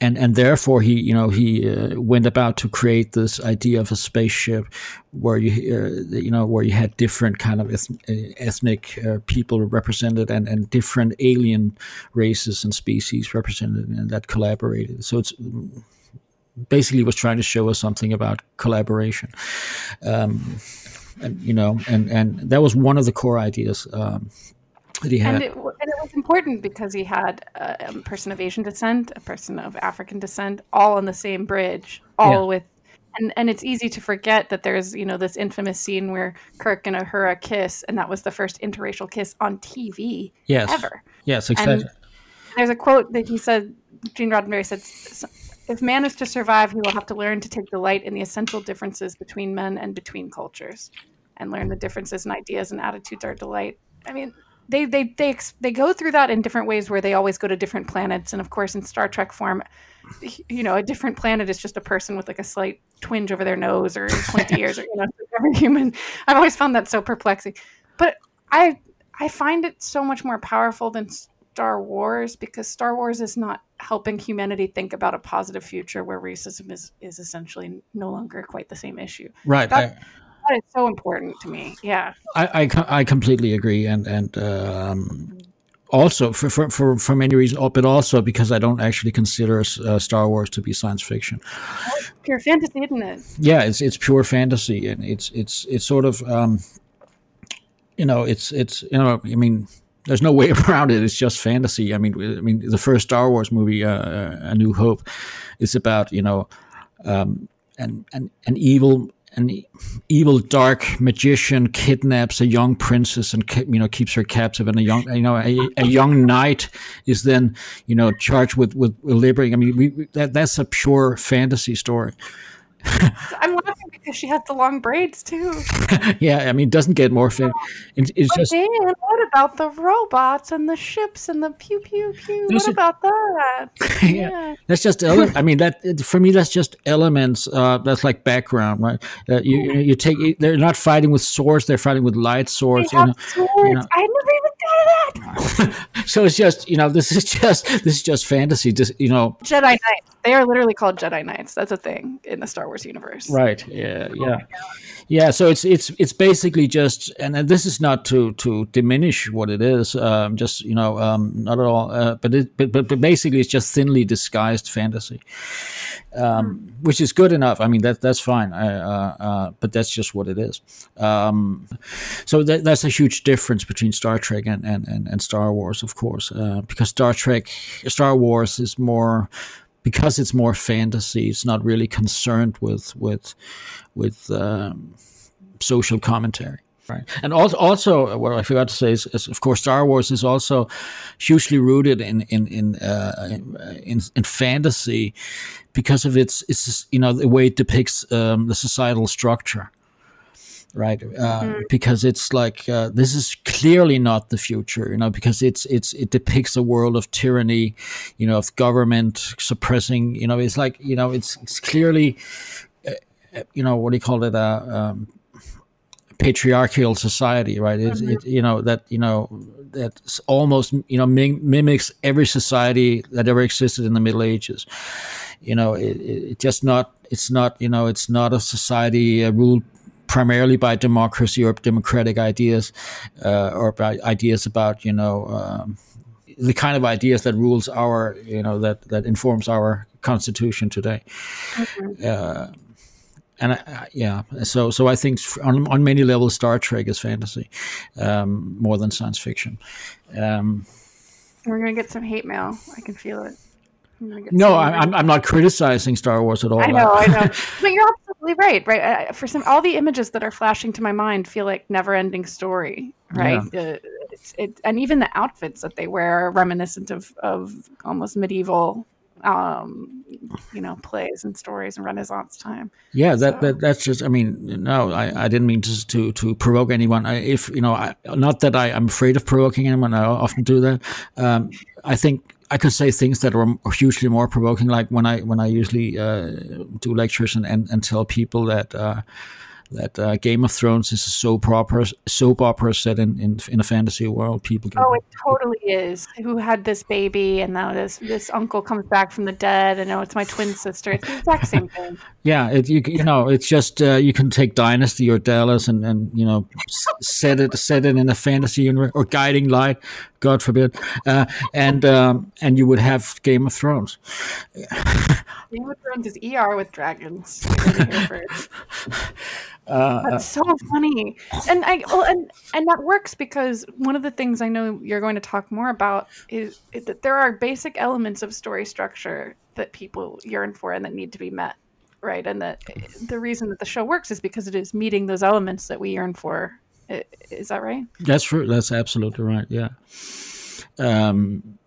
and and therefore he you know he uh, went about to create this idea of a spaceship where you uh, you know where you had different kind of ethnic uh, people represented and and different alien races and species represented and that collaborated. So it's basically was trying to show us something about collaboration. Um, and you know, and and that was one of the core ideas um, that he had. And it, and it, was important because he had a, a, person of Asian descent, a person of African descent, all on the same bridge, all yeah. with. And, and it's easy to forget that there's you know this infamous scene where Kirk and Uhura kiss, and that was the first interracial kiss on TV yes. ever. Yes, exactly. And there's a quote that he said. Gene Roddenberry said, "If man is to survive, he will have to learn to take delight in the essential differences between men and between cultures." and learn the differences in ideas and attitudes are delight. I mean, they they they they go through that in different ways where they always go to different planets and of course in Star Trek form you know a different planet is just a person with like a slight twinge over their nose or 20 years or you know every human I've always found that so perplexing but I I find it so much more powerful than Star Wars because Star Wars is not helping humanity think about a positive future where racism is is essentially no longer quite the same issue. Right. That, I, that is so important to me. Yeah, I I, I completely agree, and and um, also for, for for for many reasons, oh, but also because I don't actually consider uh, Star Wars to be science fiction. pure fantasy, isn't it? Yeah, it's it's pure fantasy, and it's it's it's sort of um, you know it's it's you know I mean there's no way around it. It's just fantasy. I mean, I mean, the first Star Wars movie, uh, A New Hope, is about you know um, an, an an evil an evil dark magician kidnaps a young princess and you know keeps her captive and a young you know a, a young knight is then you know charged with with liberating i mean we, that that's a pure fantasy story I'm laughing because she has the long braids too. yeah, I mean, it doesn't get more fit. It's, it's just. Dan, what about the robots and the ships and the pew pew pew? What about that? yeah. yeah. that's just. Ele- I mean, that for me, that's just elements. Uh, that's like background, right? Uh, you you take. They're not fighting with swords; they're fighting with light swords. They have you know, swords. You know. I never even thought of that. so it's just you know this is just this is just fantasy. Just you know, Jedi Knights. They are literally called Jedi Knights. That's a thing in the Star Wars universe. Right. Yeah. Oh yeah. Yeah. So it's it's it's basically just, and, and this is not to to diminish what it is. Um, just you know, um, not at all. Uh, but it but, but but basically, it's just thinly disguised fantasy, um, mm. which is good enough. I mean, that that's fine. I, uh, uh, but that's just what it is. Um, so that, that's a huge difference between Star Trek and and, and, and Star Wars, of course, uh, because Star Trek, Star Wars is more because it's more fantasy, it's not really concerned with with with um, social commentary. Right. And also, also, what I forgot to say is, is, of course, Star Wars is also hugely rooted in in in, uh, in, in fantasy because of its its you know the way it depicts um, the societal structure right? Uh, mm-hmm. Because it's like uh, this is clearly not the future, you know, because it's it's it depicts a world of tyranny, you know, of government suppressing, you know, it's like you know, it's it's clearly, uh, uh you know, what do you call it? Uh, um, patriarchal society, right? Mm-hmm. It, you know that you know that almost you know mim- mimics every society that ever existed in the Middle Ages. You know, it, it, just not. It's not. You know, it's not a society uh, ruled primarily by democracy or democratic ideas, uh, or by ideas about you know um, the kind of ideas that rules our you know that that informs our constitution today. Mm-hmm. Uh, and I, yeah, so so I think on, on many levels, Star Trek is fantasy um, more than science fiction. Um, We're gonna get some hate mail. I can feel it. No, I'm, I'm not criticizing Star Wars at all. I know, I know, but you're absolutely right. Right, for some, all the images that are flashing to my mind feel like never-ending story. Right, yeah. uh, it, and even the outfits that they wear are reminiscent of of almost medieval um, you know, plays and stories in Renaissance time. Yeah, that, so. that that's just. I mean, no, I, I didn't mean to to to provoke anyone. I, if you know, I, not that I am afraid of provoking anyone. I often do that. Um, I think I could say things that are hugely more provoking, like when I when I usually uh, do lectures and, and, and tell people that. Uh, that uh, Game of Thrones is a soap opera, soap opera set in, in, in a fantasy world. People. Get, oh, it totally is. Who had this baby, and now this this uncle comes back from the dead, and now it's my twin sister. It's the exact same thing. Yeah, it, you you know it's just uh, you can take Dynasty or Dallas and and you know set it set it in a fantasy universe or Guiding Light, God forbid, uh, and um, and you would have Game of Thrones. Game of Thrones is ER with dragons. Uh, That's so funny, and I well, and and that works because one of the things I know you're going to talk more about is, is that there are basic elements of story structure that people yearn for and that need to be met, right? And that the reason that the show works is because it is meeting those elements that we yearn for. Is that right? That's true. That's absolutely right. Yeah. Um,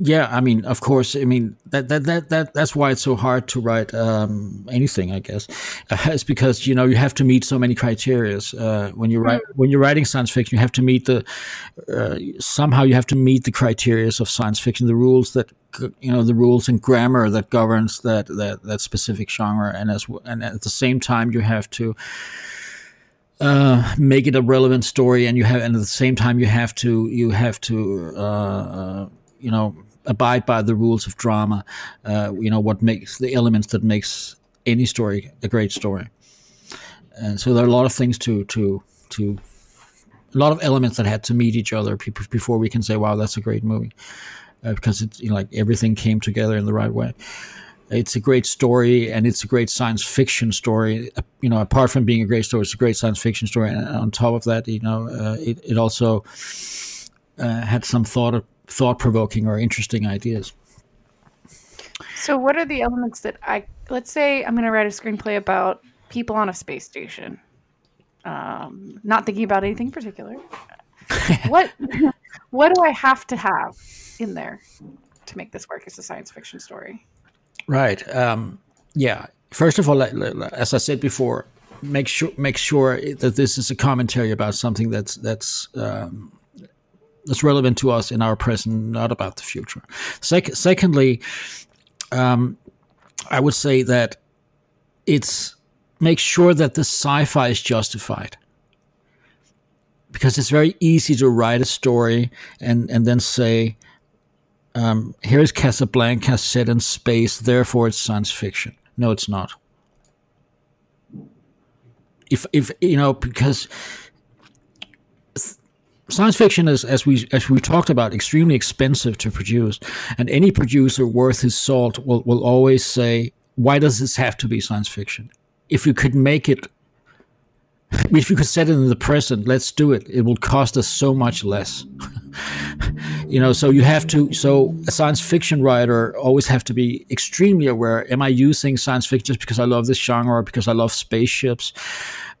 yeah, I mean, of course, I mean that that that, that that's why it's so hard to write um, anything. I guess uh, it's because you know you have to meet so many criteria uh, when you write when you're writing science fiction. You have to meet the uh, somehow you have to meet the criteria of science fiction, the rules that you know the rules and grammar that governs that that that specific genre, and as and at the same time you have to. Uh, make it a relevant story, and you have, and at the same time, you have to, you have to, uh, uh you know, abide by the rules of drama. Uh, you know what makes the elements that makes any story a great story. And so there are a lot of things to to to a lot of elements that had to meet each other before we can say, "Wow, that's a great movie," uh, because it's you know, like everything came together in the right way. It's a great story, and it's a great science fiction story. Uh, you know, apart from being a great story, it's a great science fiction story. And on top of that, you know, uh, it it also uh, had some thought of thought provoking or interesting ideas. So, what are the elements that I let's say I'm going to write a screenplay about people on a space station? Um, not thinking about anything particular. what what do I have to have in there to make this work as a science fiction story? Right. Um, yeah. First of all, as I said before, make sure make sure that this is a commentary about something that's that's um, that's relevant to us in our present, not about the future. Sec- secondly, um, I would say that it's make sure that the sci-fi is justified because it's very easy to write a story and and then say um, here's Casablanca set in space, therefore it's science fiction. No, it's not. If if you know because science fiction is, as we as we talked about, extremely expensive to produce, and any producer worth his salt will will always say, "Why does this have to be science fiction? If you could make it, if you could set it in the present, let's do it. It will cost us so much less." you know, so you have to. So a science fiction writer always have to be extremely aware: Am I using science fiction just because I love this genre, or because I love spaceships?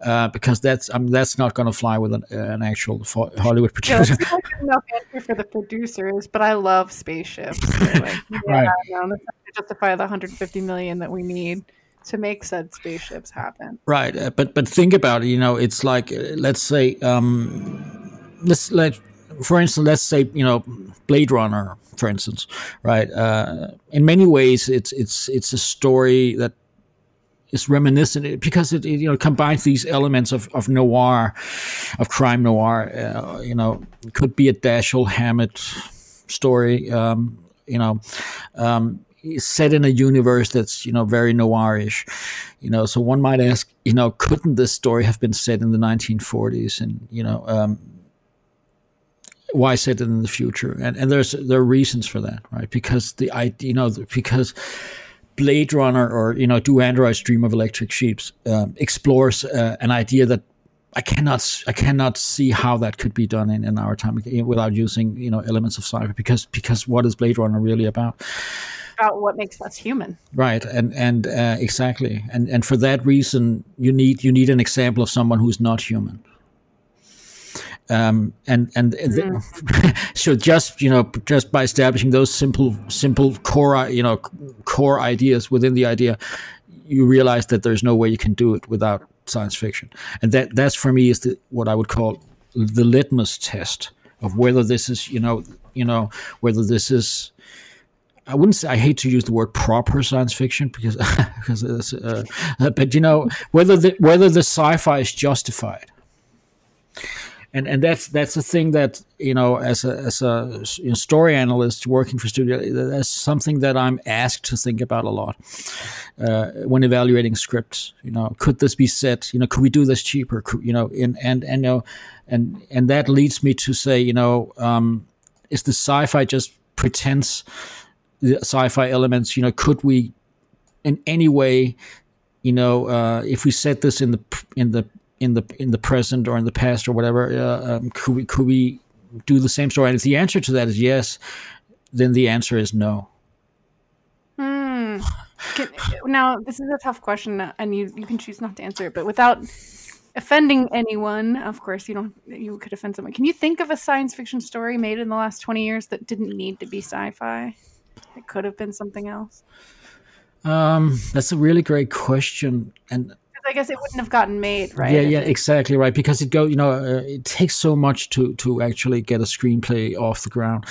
uh, because that's um, that's not going to fly with an, an actual Hollywood producer. Like enough answer for the producers, but I love spaceships. like, yeah, right. No, to justify the 150 million that we need to make said spaceships happen. Right, uh, but but think about it. You know, it's like uh, let's say um, let's let for instance, let's say you know Blade Runner, for instance, right? Uh, in many ways, it's it's it's a story that is reminiscent because it, it, you know combines these elements of, of noir, of crime noir. Uh, you know, could be a Dashiell Hammett story. Um, you know, um, set in a universe that's you know very noirish you know so one might ask you know couldn't this story have been set in the 1940s and you know um, why set it in the future? And and there's there are reasons for that right? Because the idea you know because Blade Runner or you know Do Androids Dream of Electric Sheep um, explores uh, an idea that I cannot I cannot see how that could be done in, in our time without using you know elements of sci-fi because because what is Blade Runner really about? About what makes us human, right? And and uh, exactly, and and for that reason, you need you need an example of someone who's not human. Um, and and mm. so just you know just by establishing those simple simple core you know core ideas within the idea, you realize that there's no way you can do it without science fiction, and that that's for me is the, what I would call the litmus test of whether this is you know you know whether this is I wouldn't say I hate to use the word proper science fiction because because it's, uh, but you know whether the whether the sci-fi is justified and and that's that's the thing that you know as a as a story analyst working for studio that's something that I'm asked to think about a lot uh, when evaluating scripts. You know, could this be set? You know, could we do this cheaper? Could, you know, and and and you know, and and that leads me to say, you know, um, is the sci-fi just pretense? The sci-fi elements, you know, could we in any way you know, uh, if we set this in the in the in the in the present or in the past or whatever? Uh, um, could we could we do the same story? And if the answer to that is yes, then the answer is no. Hmm. Can, now this is a tough question, and you you can choose not to answer it, but without offending anyone, of course you don't you could offend someone. Can you think of a science fiction story made in the last twenty years that didn't need to be sci-fi? It could have been something else. Um, that's a really great question, and I guess it wouldn't have gotten made, right? Yeah, yeah, exactly right. Because it go, you know, uh, it takes so much to to actually get a screenplay off the ground,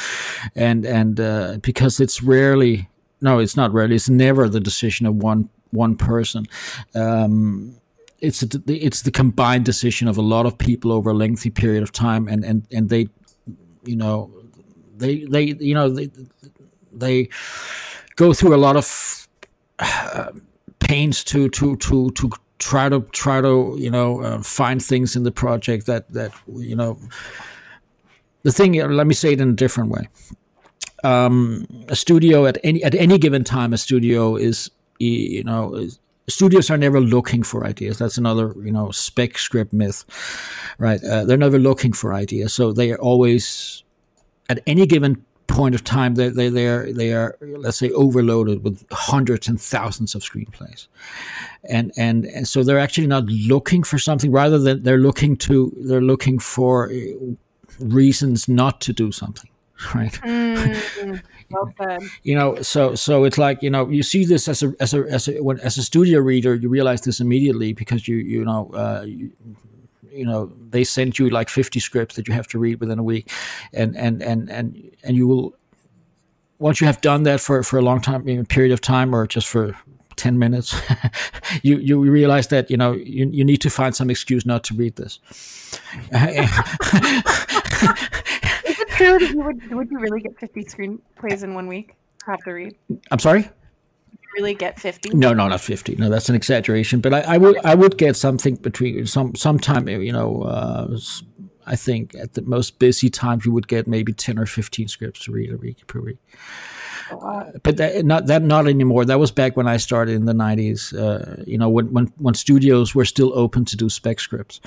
and and uh, because it's rarely, no, it's not rarely, it's never the decision of one one person. Um, it's a, it's the combined decision of a lot of people over a lengthy period of time, and and and they, you know, they they you know they they go through a lot of. Uh, pains to to to to try to try to you know uh, find things in the project that that you know the thing let me say it in a different way. Um, a studio at any at any given time a studio is you know is, studios are never looking for ideas. That's another you know spec script myth right? Uh, they're never looking for ideas. So they are always at any given point of time they, they, they are they are let's say overloaded with hundreds and thousands of screenplays. And and, and so they're actually not looking for something. Rather than they're looking to they're looking for uh, reasons not to do something right? Mm, well you know so so it's like you know you see this as a as a as a when as a studio reader you realize this immediately because you you know uh, you, you know they send you like 50 scripts that you have to read within a week. And and and and and you will once you have done that for for a long time you know, period of time or just for 10 minutes you you realize that you know you, you need to find some excuse not to read this. Is it true that you would would you really get 50 screenplays in one week? Have to read? I'm sorry really get 50 no no not 50 no that's an exaggeration but i, I would i would get something between some sometime you know uh, i think at the most busy times you would get maybe 10 or 15 scripts to read a week per week but that, not that not anymore. That was back when I started in the '90s. Uh, you know, when, when when studios were still open to do spec scripts.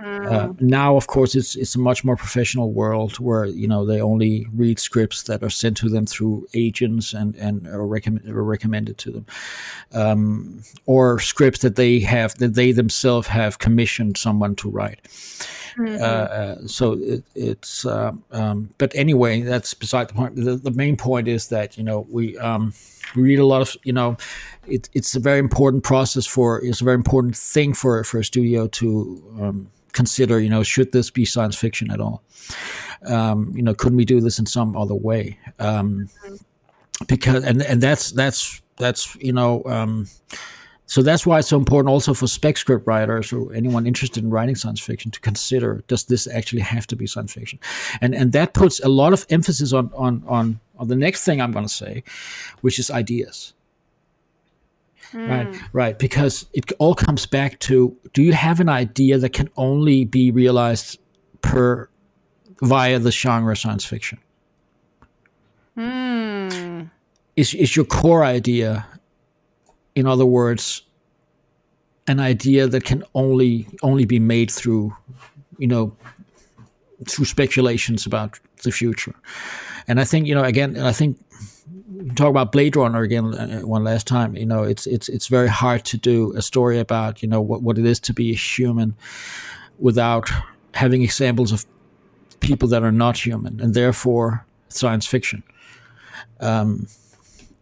Mm. Uh, now, of course, it's it's a much more professional world where you know they only read scripts that are sent to them through agents and and are, recommend, are recommended to them, um, or scripts that they have that they themselves have commissioned someone to write. Mm-hmm. Uh, uh, so it, it's, um, um, but anyway, that's beside the point. The, the, main point is that you know we um, we read a lot of you know it, it's a very important process for it's a very important thing for for a studio to um, consider. You know, should this be science fiction at all? Um, you know, couldn't we do this in some other way? Um, mm-hmm. Because and and that's that's that's you know so that's why it's so important also for spec script writers or anyone interested in writing science fiction to consider does this actually have to be science fiction? And and that puts a lot of emphasis on on on on the next thing I'm going to say, which is ideas. Mm. Right, right, because it all comes back to: Do you have an idea that can only be realized per via the genre science fiction? Mm. Is is your core idea, in other words, an idea that can only only be made through, you know, through speculations about the future. And I think you know again, I think talk about Blade Runner again uh, one last time. You know, it's it's it's very hard to do a story about you know what what it is to be a human without having examples of people that are not human, and therefore science fiction. Um,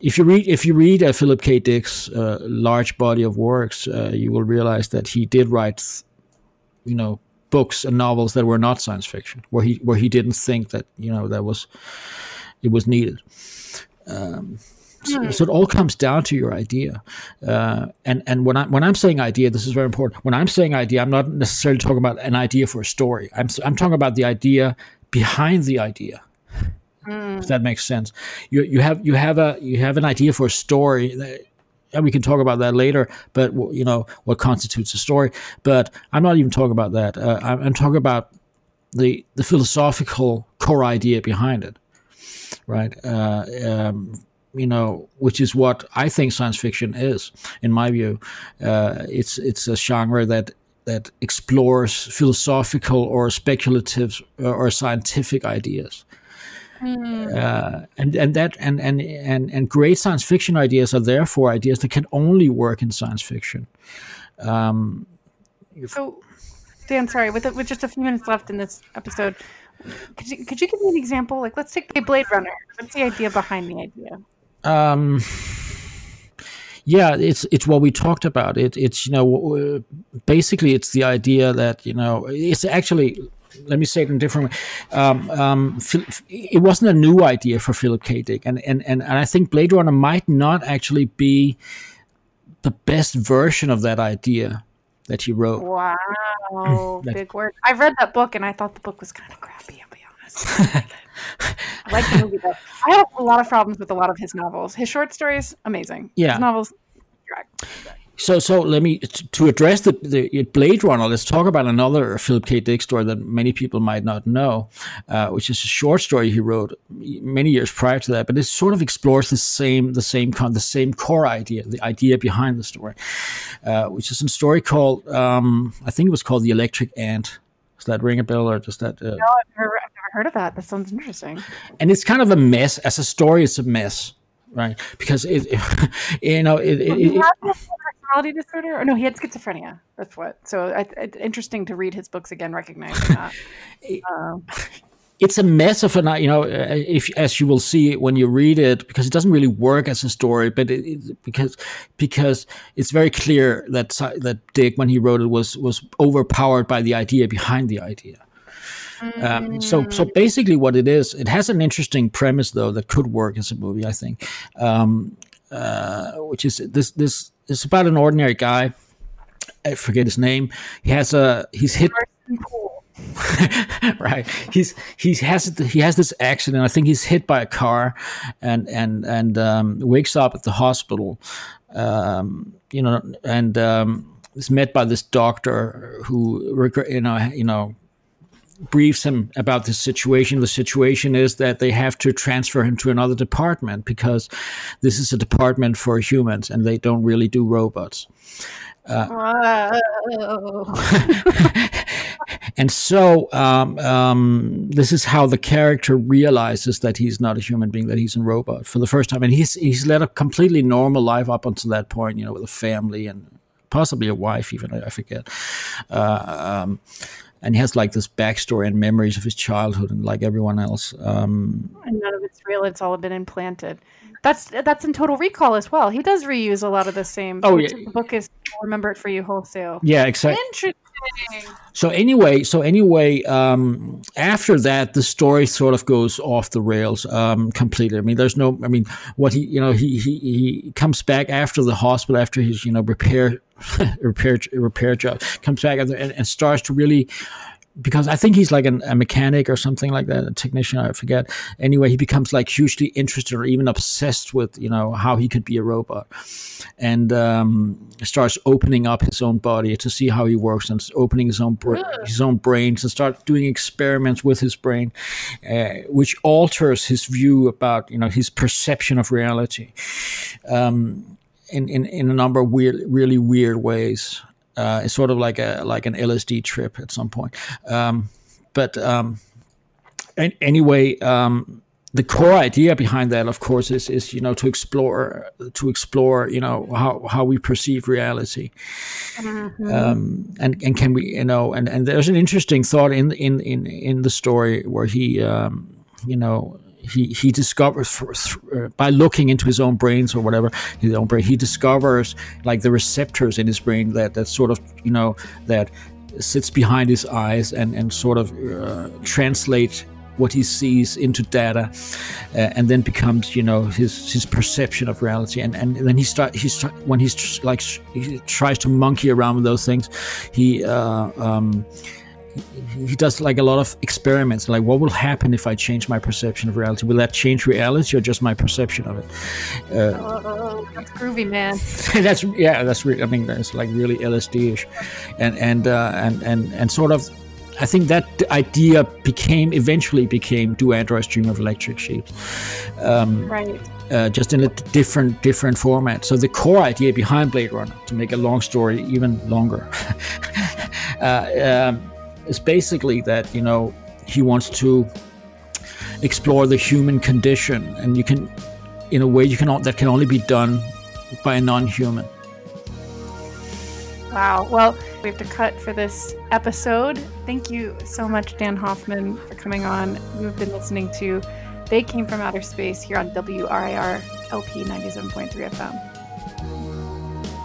if you read if you read uh, Philip K. Dick's uh, large body of works, uh, you will realize that he did write, you know, books and novels that were not science fiction, where he where he didn't think that you know that was it was needed. Um, so, hmm. so, it all comes down to your idea, uh, and and when I when I'm saying idea, this is very important. When I'm saying idea, I'm not necessarily talking about an idea for a story. I'm I'm talking about the idea behind the idea. Mm. If that makes sense, you you have you have a you have an idea for a story. That, and we can talk about that later. But you know what constitutes a story. But I'm not even talking about that. Uh, I'm, I'm, talking about the the philosophical core idea behind it, right? Uh, um, you know, which is what I think science fiction is, in my view. Uh, it's it's a genre that that explores philosophical or speculative uh, or scientific ideas. Mm. Uh, and and that and, and and and great science fiction ideas are therefore ideas that can only work in science fiction. Um, so, Dan, sorry, with with just a few minutes left in this episode, could you could you give me an example? Like, let's take a Blade Runner. What's the idea behind the idea? Um, yeah, it's it's what we talked about. It it's you know basically it's the idea that you know it's actually let me say it in a different way. Um, um, it wasn't a new idea for Philip K. Dick, and, and and and I think Blade Runner might not actually be the best version of that idea that he wrote. Wow, big word. I've read that book, and I thought the book was kind of crappy. I'll be honest. I like the movie though. I have a lot of problems with a lot of his novels. His short stories, amazing. Yeah, his novels, drag. So, so let me to address the, the Blade Runner. Let's talk about another Philip K. Dick story that many people might not know, uh, which is a short story he wrote many years prior to that. But it sort of explores the same, the same, kind the same core idea, the idea behind the story, uh, which is a story called, um, I think it was called "The Electric Ant." Does that ring a bell, or does that? Uh... No, I've never, I've never heard of that. That sounds interesting. And it's kind of a mess. As a story, it's a mess right? Because it, you know, it, it, it, personality disorder, or no, he had schizophrenia. That's what. So I, it's interesting to read his books again, recognizing that. Um, it's a mess of a you know uh, if as you will see when you read it because it doesn't really work as a story but it, it, because because it's very clear that that Dick when he wrote it was was overpowered by the idea behind the idea um, so, so mm. basically, what it is, it has an interesting premise though that could work as a movie. I think, um, uh, which is this this is about an ordinary guy. I forget his name. He has a he's hit. right. He's he's has he has this accident. I think he's hit by a car, and and and um, wakes up at the hospital. Um, you know, and um, is met by this doctor who you know you know briefs him about the situation. The situation is that they have to transfer him to another department because this is a department for humans and they don't really do robots. Uh, and so um, um, this is how the character realizes that he's not a human being, that he's a robot for the first time, and he's he's led a completely normal life up until that point, you know, with a family and possibly a wife, even I, forget. Uh, um, and he has like this backstory and memories of his childhood and like everyone else. Um, and none of it's real; it's all been implanted. That's that's in Total Recall as well. He does reuse a lot of the same. Oh yeah, the book is "Remember It for You" wholesale. Yeah, exactly. So anyway, so anyway, um, after that, the story sort of goes off the rails um, completely. I mean, there's no. I mean, what he, you know, he he he comes back after the hospital after his, you know, repair repair repair job comes back and, and starts to really because I think he's like an, a mechanic or something like that, a technician, I forget. Anyway, he becomes like hugely interested or even obsessed with, you know, how he could be a robot, and um, starts opening up his own body to see how he works and opening his own bra- his own brain to start doing experiments with his brain, uh, which alters his view about, you know, his perception of reality, um, in, in in a number of weird, really weird ways. Uh, it's sort of like a like an LSD trip at some point. Um, but um, anyway, um, the core idea behind that, of course, is is you know to explore to explore you know how how we perceive reality, mm-hmm. um, and and can we you know and and there's an interesting thought in in in in the story where he um, you know he he discovers for, uh, by looking into his own brains or whatever his own brain he discovers like the receptors in his brain that that sort of you know that sits behind his eyes and and sort of uh, translate what he sees into data uh, and then becomes you know his his perception of reality. And and then he start he when he's like he tries to monkey around with those things he uh, um, he does like a lot of experiments like what will happen if i change my perception of reality? Will that change reality or just my perception of it? Uh, oh, that's groovy man. that's yeah that's re- i mean that's like really lsd-ish and and uh, and and and sort of I think that idea became eventually became do androids dream of electric sheep? Um, right. uh, just in a different different format. So the core idea behind blade runner to make a long story even longer uh, um, is basically that you know he wants to explore the human condition, and you can, in a way, you can that can only be done by a non-human. Wow. Well, we have to cut for this episode. Thank you so much, Dan Hoffman, for coming on. You've been listening to They Came From Outer Space here on WRIR LP 97.3 FM.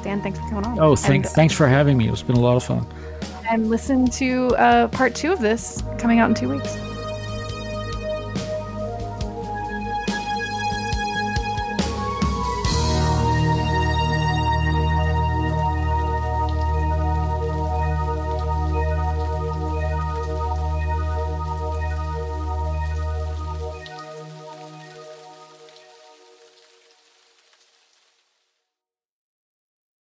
Dan, thanks for coming on. Oh, thanks, and, thanks for having me. It's been a lot of fun and listen to uh, part two of this coming out in two weeks.